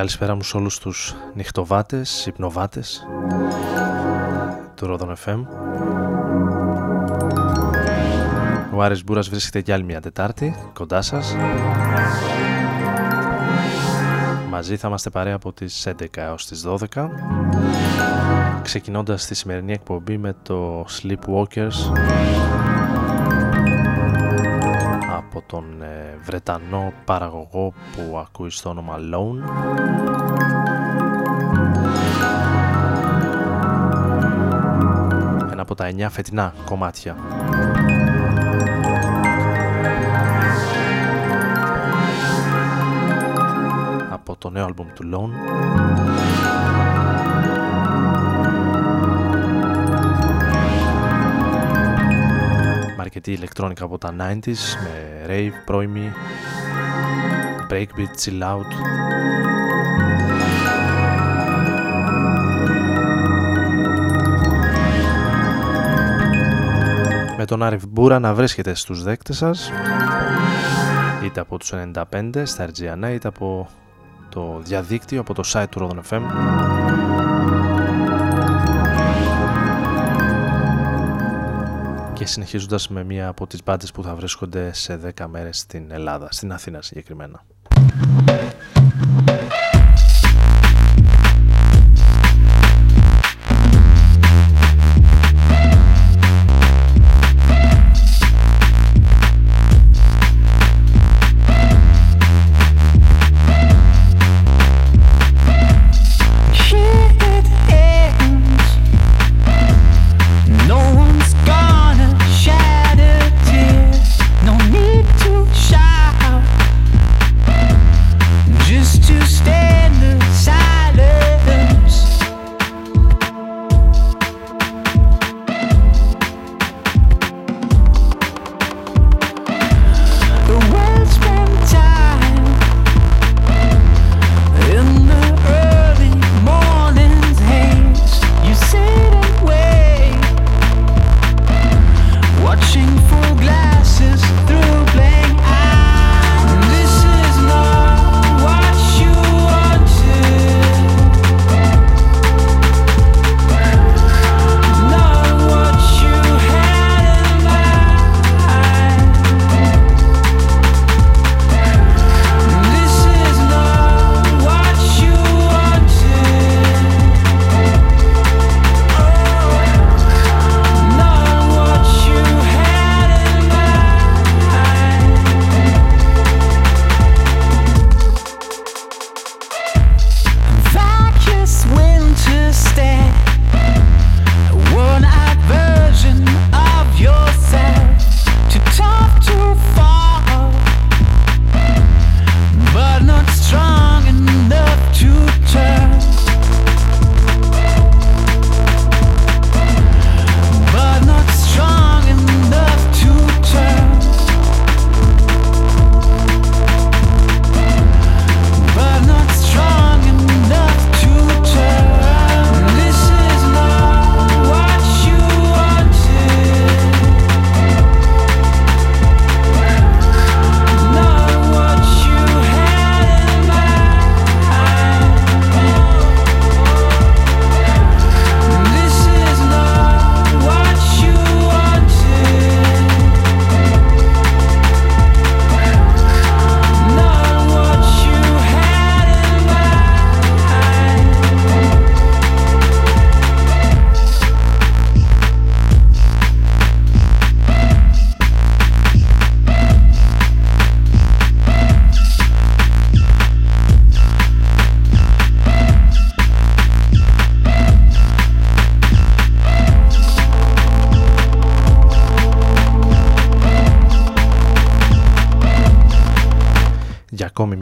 Καλησπέρα μου σε όλους τους νυχτοβάτες, υπνοβάτες του Ρόδον FM. Ο Άρης Μπούρας βρίσκεται για άλλη μια Τετάρτη, κοντά σας. Μαζί θα είμαστε παρέα από τις 11 έως τις 12 ξεκινώντας τη σημερινή εκπομπή με το Sleepwalkers από τον ε, Βρετανό παραγωγό που ακούει στο όνομα Lone. Ένα από τα εννιά φετινά κομμάτια. Από το νέο άλμπουμ του Lone. Αρκετή ηλεκτρόνικα από τα 90s με rave, πρώιμη, breakbeat, chill out. Με τον Άρη Μπούρα να βρίσκεται στους δέκτες σας είτε από τους 95 στα RGNA είτε από το διαδίκτυο, από το site του Rodon FM και συνεχίζοντας με μία από τις μπάντες που θα βρίσκονται σε 10 μέρες στην Ελλάδα, στην Αθήνα συγκεκριμένα.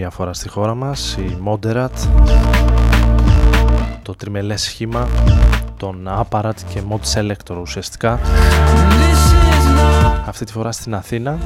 Ακόμη μια φορά στη χώρα μας, η Moderat, το τριμελές σχήμα των Apparat και Mod Selector ουσιαστικά. Αυτή τη φορά στην Αθήνα.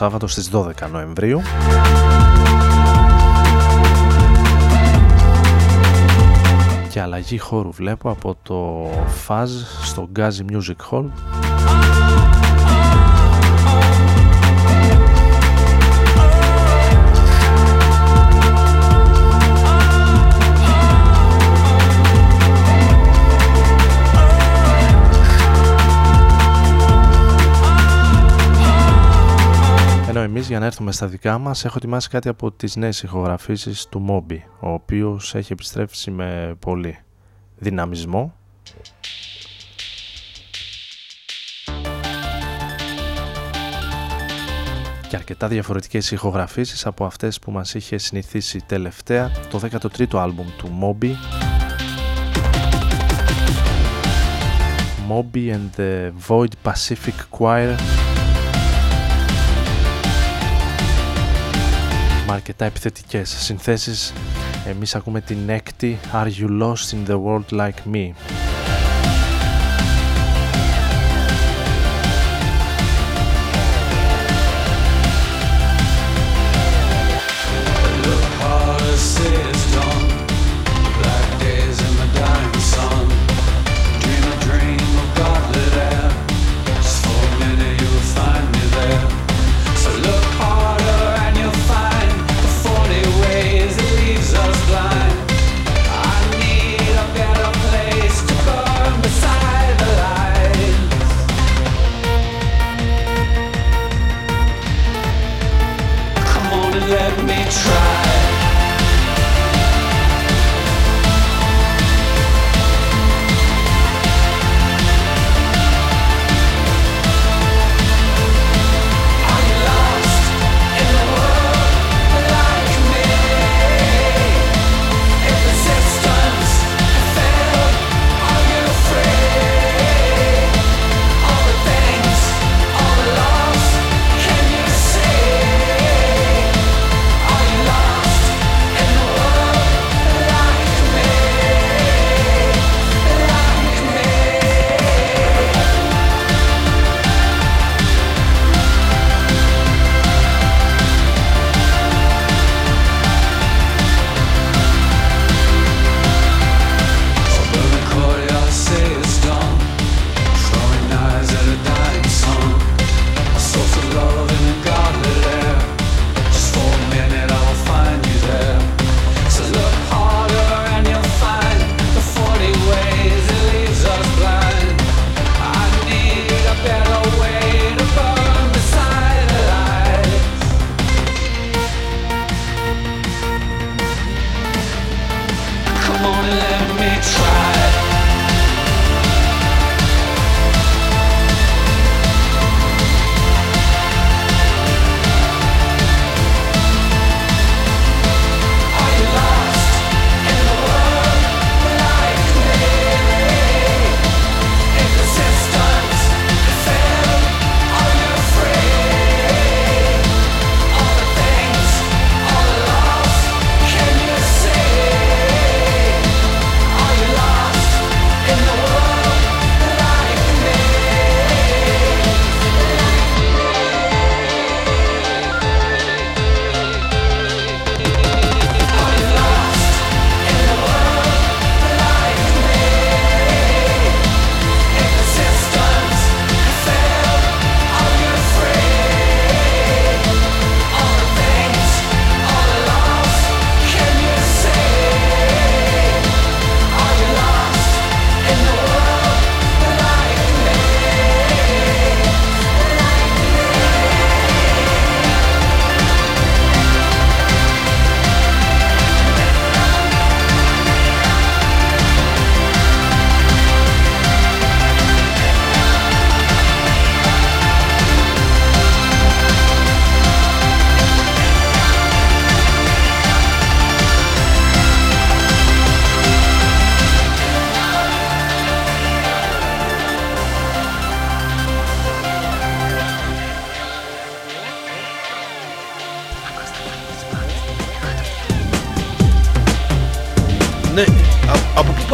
Σάββατο στις 12 Νοεμβρίου. Και αλλαγή χώρου βλέπω από το Fuzz στο Gazi Music Hall έρθουμε στα δικά μας. Έχω ετοιμάσει κάτι από τις νέες ηχογραφήσεις του Moby ο οποίος έχει επιστρέψει με πολύ δυναμισμό. Και αρκετά διαφορετικές ηχογραφήσεις από αυτές που μας είχε συνηθίσει τελευταία το 13ο άλμπουμ του Moby. Moby and the Void Pacific Choir με αρκετά επιθετικές συνθέσεις. Εμείς ακούμε την έκτη Are You Lost in the World Like Me;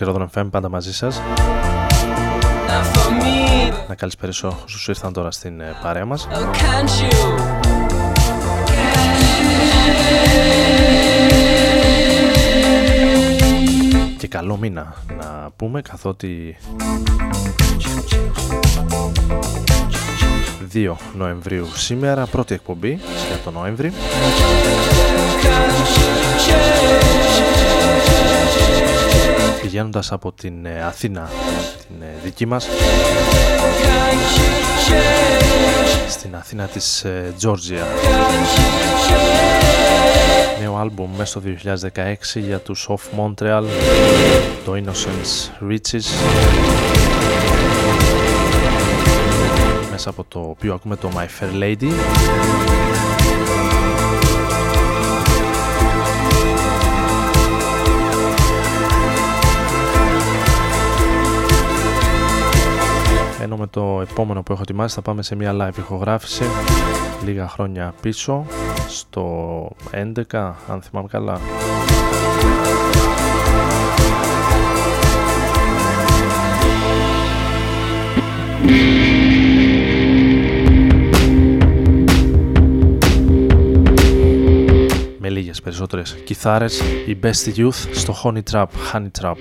και Rodron FM πάντα μαζί σας. Να καλησπέρισω όσους ήρθαν τώρα στην ε, παρέα μας. Και καλό μήνα να πούμε καθότι 2 Νοεμβρίου σήμερα πρώτη εκπομπή για τον Νοέμβρη πηγαίνοντας από την ε, Αθήνα, την ε, δική μας, στην Αθήνα της ε, Τζόρτζια. Νέο άλμπουμ μέσα στο 2016 για τους Off Montreal, το Innocence Riches, μέσα από το οποίο ακούμε το My Fair Lady. ενώ με το επόμενο που έχω ετοιμάσει θα πάμε σε μια live ηχογράφηση λίγα χρόνια πίσω στο 11 αν θυμάμαι καλά. Με λίγες περισσότερες κιθάρες η Best Youth στο Honey Trap Honey Trap.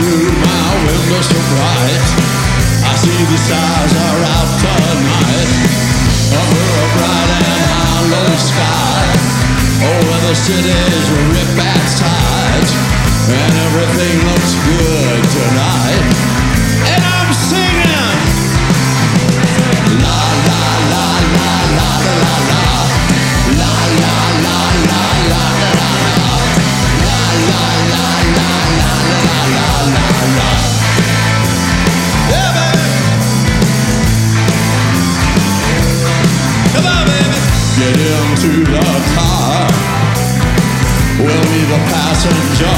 Through my window so bright. I see the stars are out the city's rip back sides. And everything looks good tonight. And I'm singing. La la la la la la la la. La la la la la la la la. La la la la la la la la la la. On, baby. Get into the car. We'll be the passenger.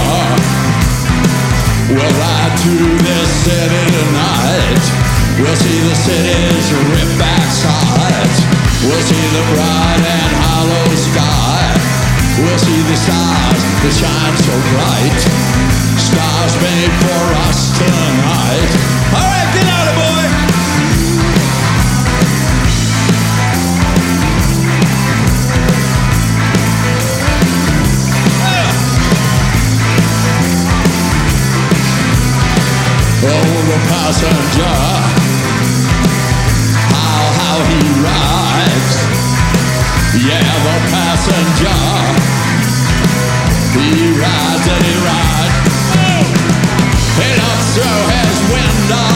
We'll ride to this city tonight. We'll see the city's rip back sides. We'll see the bright and hollow sky. We'll see the stars that shine so bright. Stars made for us tonight. All right, get out of boy. Passenger, how how he rides. Yeah, the passenger, he rides and he rides. He looks through his window.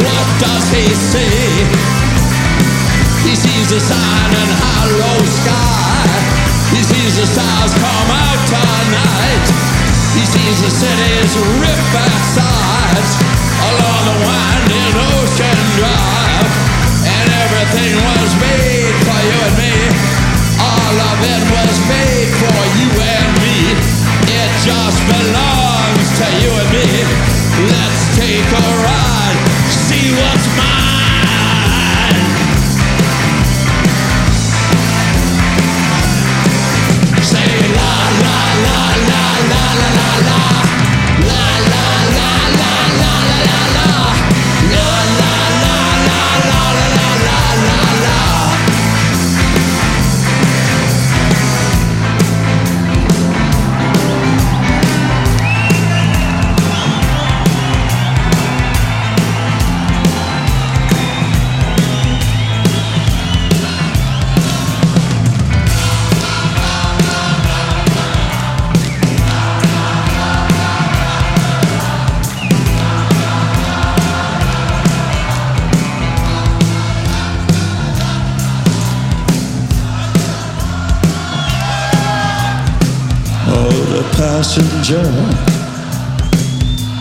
What does he see? He sees the sign and hollow sky. He sees the stars come out tonight. He sees the city's rip back sides along the winding ocean drive. And everything was made for you and me. All of it was made for you and me. It just belongs to you and me. Let's take a ride, see what's mine.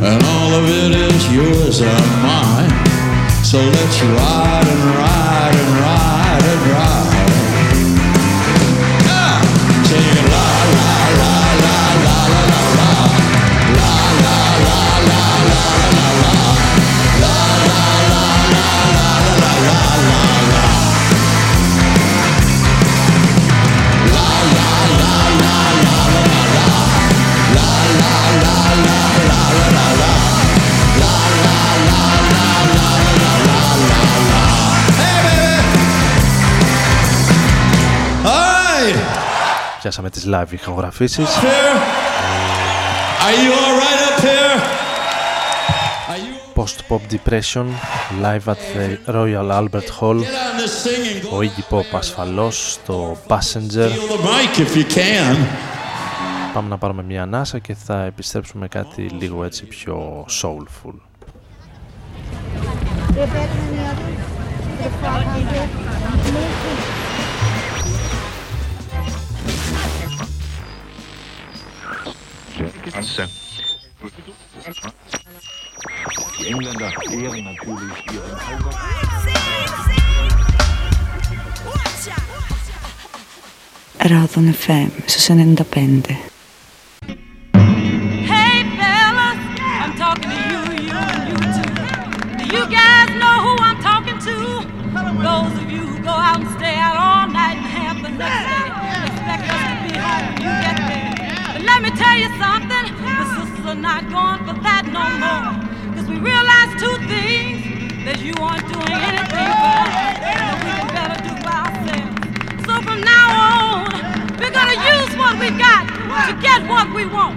And all of it is yours and mine. So let's ride and ride and ride and ride. Πιάσαμε τις live ηχογραφήσεις. Here. Are you all right up here? Are you Post-Pop Depression live at the Royal Albert Hall. get on this singing? Ο Iggy Pop ασφαλώς στο Passenger. Feel the mic if you can. Πάμε να πάρουμε μια ανάσα και θα επιστρέψουμε κάτι λίγο έτσι πιο soulful. They better than the others? Klasse. Die Engländer ehren natürlich ihren Helfer. Radon FM su 90.5 to get what we want.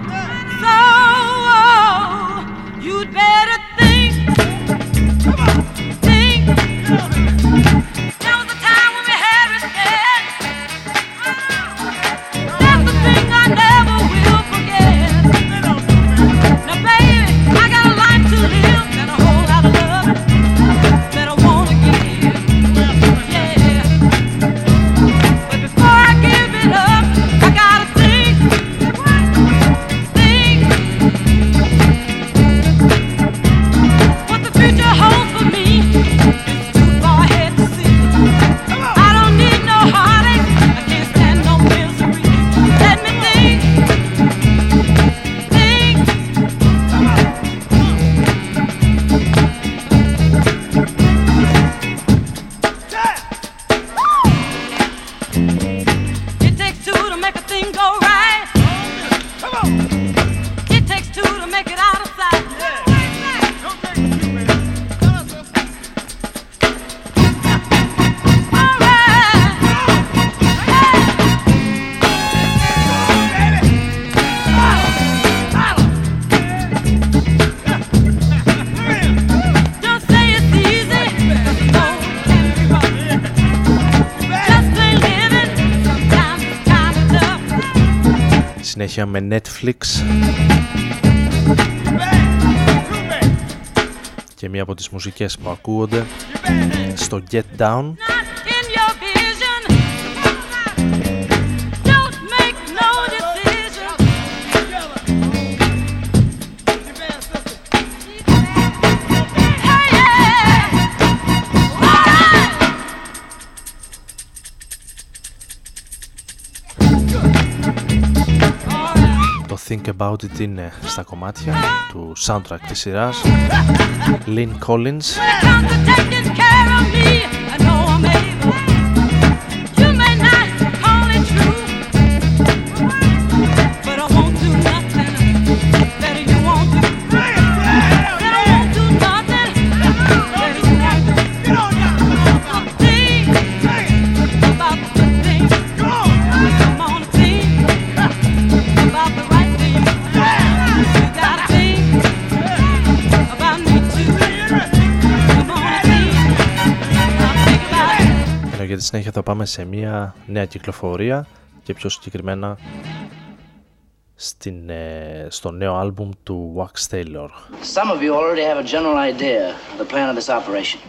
It takes two to make a thing go Συνέχεια με Netflix. Και μία από τις μουσικές που ακούγονται στο Get Down Think About It είναι στα κομμάτια του soundtrack της σειράς Lynn Collins it. ενώ για τη συνέχεια θα πάμε σε μια νέα κυκλοφορία και πιο συγκεκριμένα στην, ε, στο νέο άλμπουμ του Wax Taylor Some of you already have a general idea of the plan of this operation.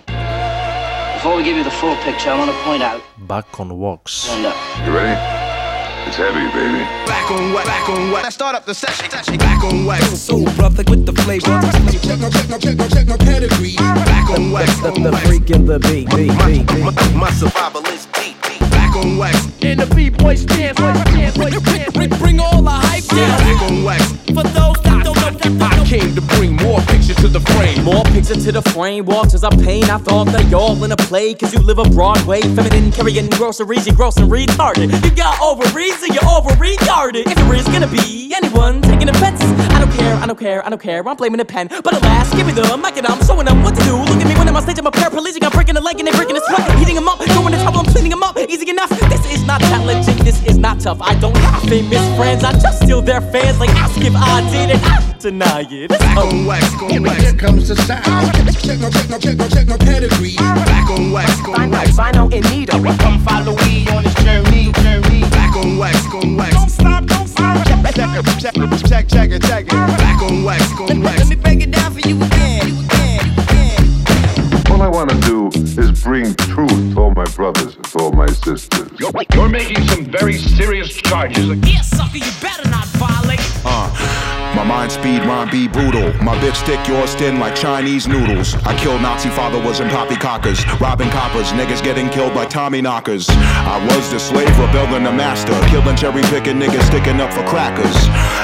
Before we give you the full picture, I want to point out. Back on Wax Stand up. You ready? It's heavy, baby. Back on wax, back on wax. Let's start up the session. Back on wax. So brother with the flavor. Back on wax. The, on the freak in the beat, beat, My, beat, beat. my, my survival is deep, deep. Back on wax. And the B-boy stand, boy stand, boy stand. Bring, bring all the hype down. Back on wax. For those that don't know, know. Came to bring more picture to the frame. More picture to the frame, walks as I pain. I thought that y'all in a play, cause you live a Broadway. Feminine, carrying groceries, you gross and retarded. You got ovaries, so you're over retarded. If there is gonna be anyone taking offense, I don't care, I don't care, I don't care. I'm blaming the pen. But alas, give me the mic and I'm showing them what to do. Look at me when I'm on stage, I'm a paraplegic. I'm breaking a leg and they're breaking a sweat. I'm heating them up, going to trouble, I'm cleaning them up. Easy enough. This is not challenging, this is not tough. I don't have famous friends, I just steal their fans. Like, ask if I did it, I deny it. It's Back on wax. On wax. Here comes the sound. Check no, check no, check no, check no pedigree. Back on wax. go On wax. Albino and Nita. Come follow me on this journey, journey. Back on wax. On wax. Don't stop, don't stop. Check, check, check, check, check it, check it. Back on wax. On wax. Let me break it down bring truth to all my brothers and to all my sisters. You're making some very serious charges. Yeah, sucker, you better not violate. Uh, my mind speed, rhyme be brutal. My bitch stick yours thin like Chinese noodles. I killed Nazi followers and poppycockers, robbing coppers, niggas getting killed by Tommy knockers. I was the slave, rebelling the master, killing cherry picking niggas, sticking up for crackers.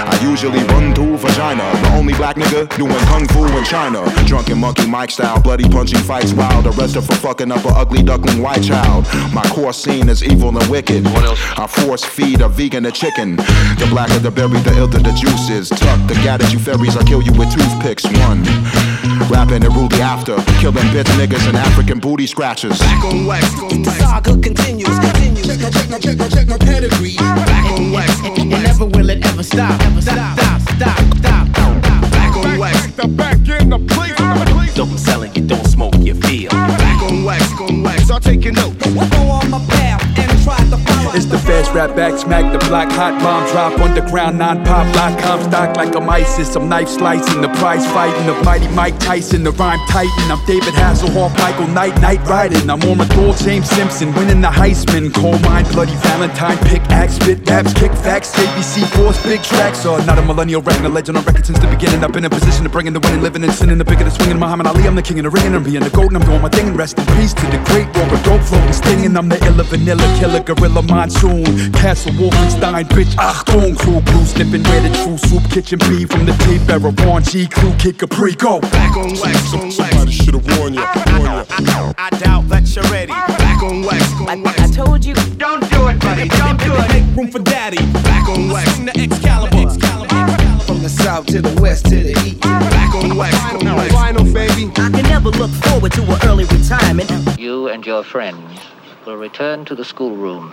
I usually run through vagina, the only black nigga doing kung fu in China. Drunken monkey Mike style, bloody punching fights wild, arrested for fucking up a ugly duckling white child. My core scene is evil and wicked. What else? I force feed a vegan a chicken. The blacker the berry, the ilter the juice is. Tuck the gaddis you fairies, I kill you with toothpicks. One. Rapping and rule the after, killing bitch niggas and African booty scratchers. Back on wax, on wax. Saga continues, continues. Check my, check my, check my, check my pedigree. Back on wax, on wax. Never will it ever stop. Ever stop, stop, stop, stop, stop. Back on wax. back in the place. Don't selling, you don't smoke, you feel. Back on wax, on wax. Start taking notes. Go on It's the feds rap back, smack the block, hot bomb drop, underground, non pop, lock, com stock like I'm ISIS. I'm knife slicing, the prize fighting, the mighty Mike Tyson, the rhyme titan. I'm David Hasselhoff, Michael Knight, night riding. I'm on my goal, James Simpson, winning the Heisman. Coal mine, bloody Valentine, pick axe, spit raps, kick facts, ABC force, big tracks. Uh, not a millennial rapping a legend on record since the beginning. I've been in position to bring in the winning, living and sinning, the bigger the swinging. Muhammad Ali, I'm the king of the ring, and I'm being the and I'm doing my thing. And rest in peace to the great Robert Dope floating, stinging. I'm the illa vanilla killer, gorilla monsoon, Castle Wolfenstein, bitch. Ah, Achtung, crew blue, sniffing where the true soup kitchen be from the tape era. Warren G crew, kick Capri, go. Back on wax, on wax. Somebody should've warned you. Warned you. I doubt that you're ready. Back on wax, on wax. I told you, don't do it, buddy. Don't do it. Make room for daddy. Back on wax. Swing the Excalibur. From the south to the west to the east. Back on wax, on wax. Vinyl, baby. I can never look forward to an early retirement. You and your friends will return to the schoolroom.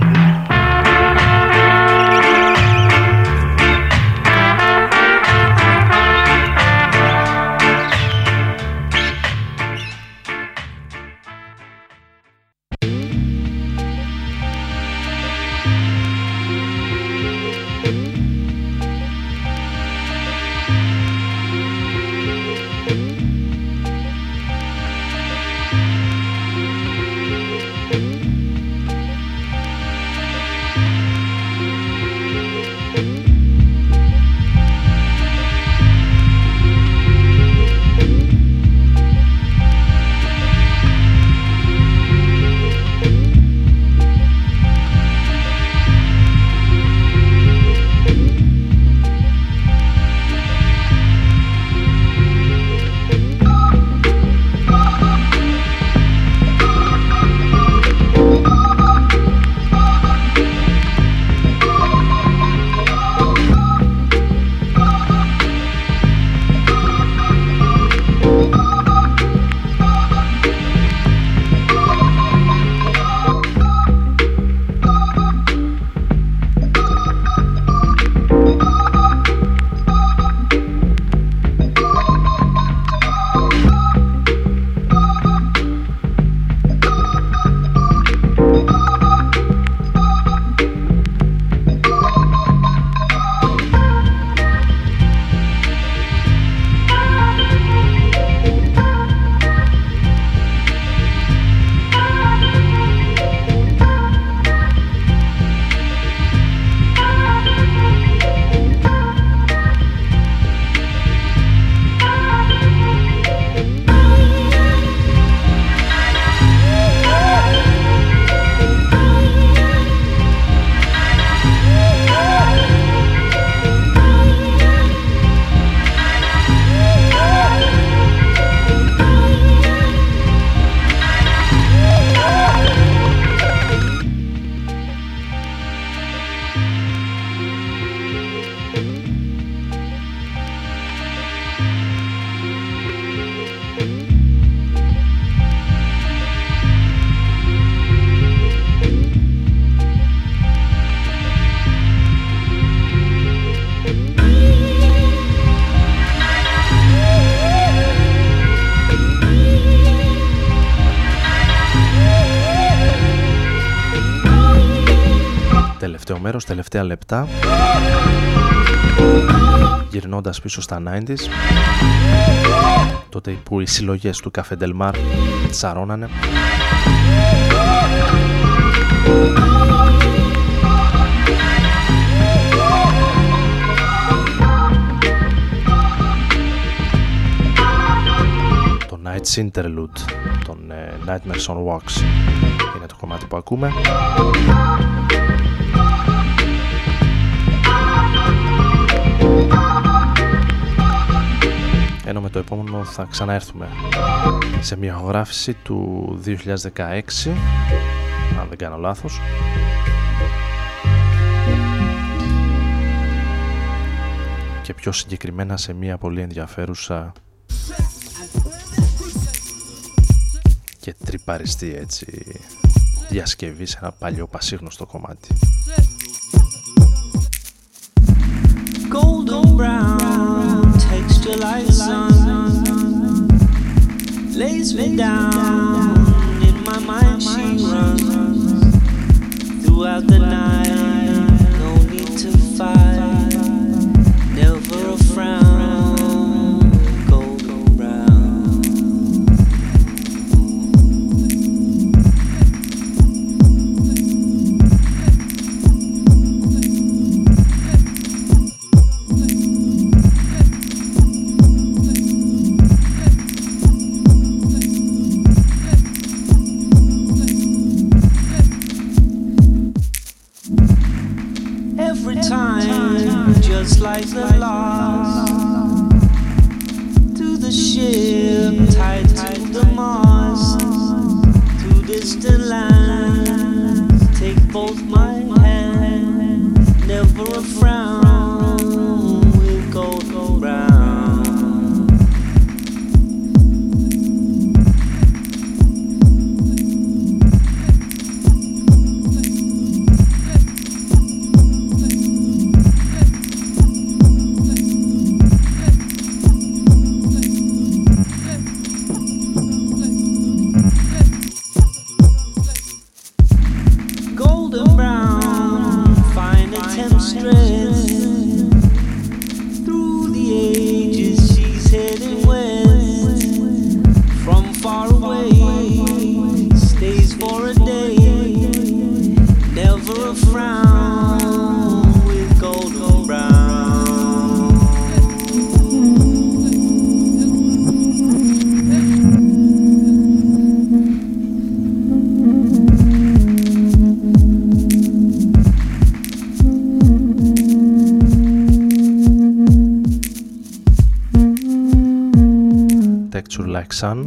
Μέρος, τελευταία λεπτά. Γυρνώντας πίσω στα 90s τότε που οι συλλογές του Καφέ Ντελμάρ τσαρώνανε το Night's Interlude των ε, Nightmares on Wax είναι το κομμάτι που ακούμε ενώ με το επόμενο θα ξαναέρθουμε σε μια γράφηση του 2016 αν δεν κάνω λάθος και πιο συγκεκριμένα σε μια πολύ ενδιαφέρουσα και τρυπαριστή έτσι διασκευή σε ένα παλιό πασίγνωστο κομμάτι. Golden brown texture like sun lays me down in my mind she runs throughout the night. No need to fight Sure Like Sun.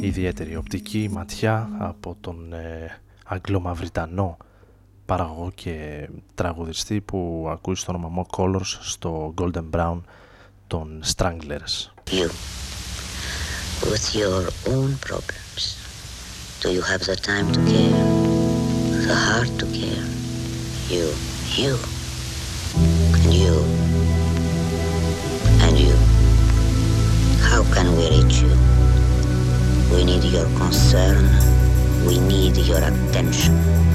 Ιδιαίτερη οπτική ματιά από τον ε, Αγγλομαυριτανό παραγωγό και τραγουδιστή που ακούει στο όνομα Mo Colors στο Golden Brown των Stranglers. You, with your own problems, do you have the time to care, the heart to care? You, you, and you, and you. How can we reach you? We need your concern, we need your attention.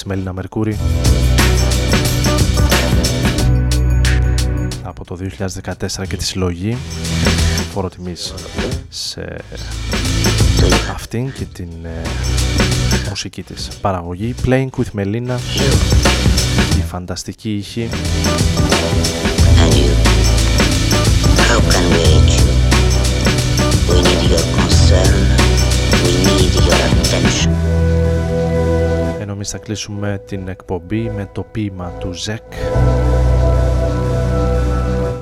Φωνή της Μέλινα Μερκούρη. Από το 2014 και τη συλλογή φόρο τιμής σε αυτήν και την ε, μουσική της. Παραγωγή Playing with Melina. Η φανταστική ήχη. And you, how can we reach you? We θα κλείσουμε την εκπομπή με το ποίημα του Ζεκ.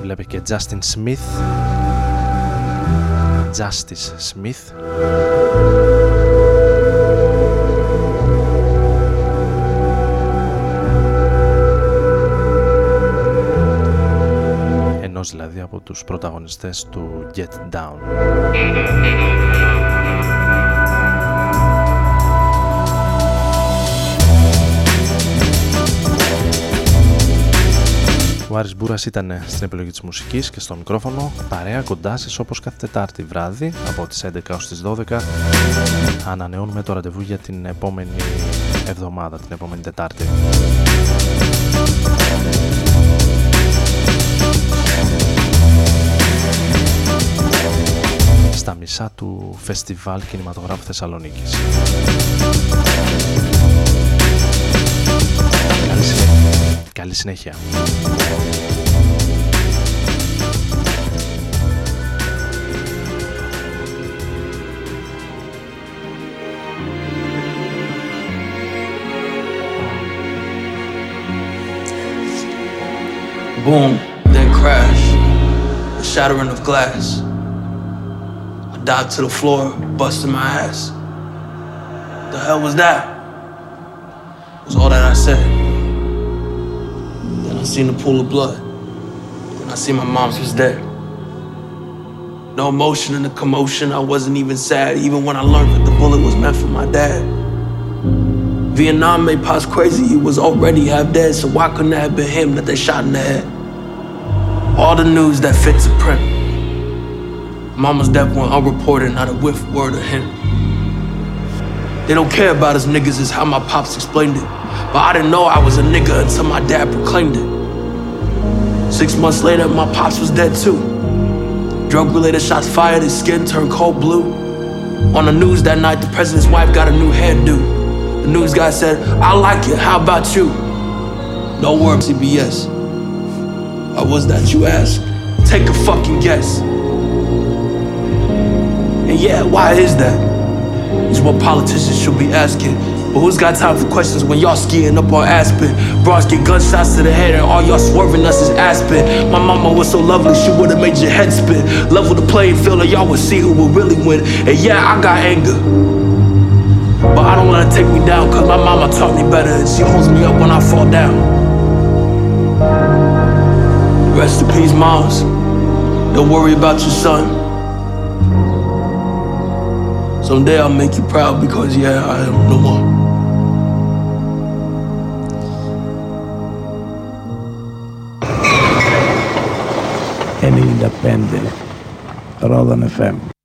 Βλέπει και Justin Smith. Justice Smith. Ενός δηλαδή από τους πρωταγωνιστές του Get Down Ο Άρης Μπούρας ήταν στην επιλογή της μουσικής και στο μικρόφωνο παρέα κοντά σας όπως κάθε Τετάρτη βράδυ από τις 11 ως τις 12 ανανεώνουμε το ραντεβού για την επόμενη εβδομάδα, την επόμενη Τετάρτη. Στα μισά του Φεστιβάλ Κινηματογράφου Θεσσαλονίκης. Καλή συνέχεια. Καλή συνέχεια. Boom, then crash. The shattering of glass. I dived to the floor, busting my ass. The hell was that? Was all that I said. Seen the pool of blood. And I seen my mom's was dead. No emotion in the commotion. I wasn't even sad, even when I learned that the bullet was meant for my dad. Vietnam made Pops crazy. He was already half dead, so why couldn't it have been him that they shot in the head? All the news that fits a print. Mama's death went unreported, not a whiff word of him. They don't care about us niggas, is how my pops explained it. But I didn't know I was a nigga until my dad proclaimed it. Six months later, my pops was dead too. Drug related shots fired, his skin turned cold blue. On the news that night, the president's wife got a new hairdo. The news guy said, I like it, how about you? No word, CBS. Why was that, you asked? Take a fucking guess. And yeah, why is that? Is what politicians should be asking. But who's got time for questions when y'all skiing up on Aspen? Bras get gunshots to the head and all y'all swerving us is Aspen. My mama was so lovely, she would've made your head spin. Level the playing field and y'all would see who would really win. And yeah, I got anger. But I don't let it take me down, cause my mama taught me better and she holds me up when I fall down. Rest in peace, moms. Don't worry about your son. Someday I'll make you proud because, yeah, I am no more. en independent, Rodan FM.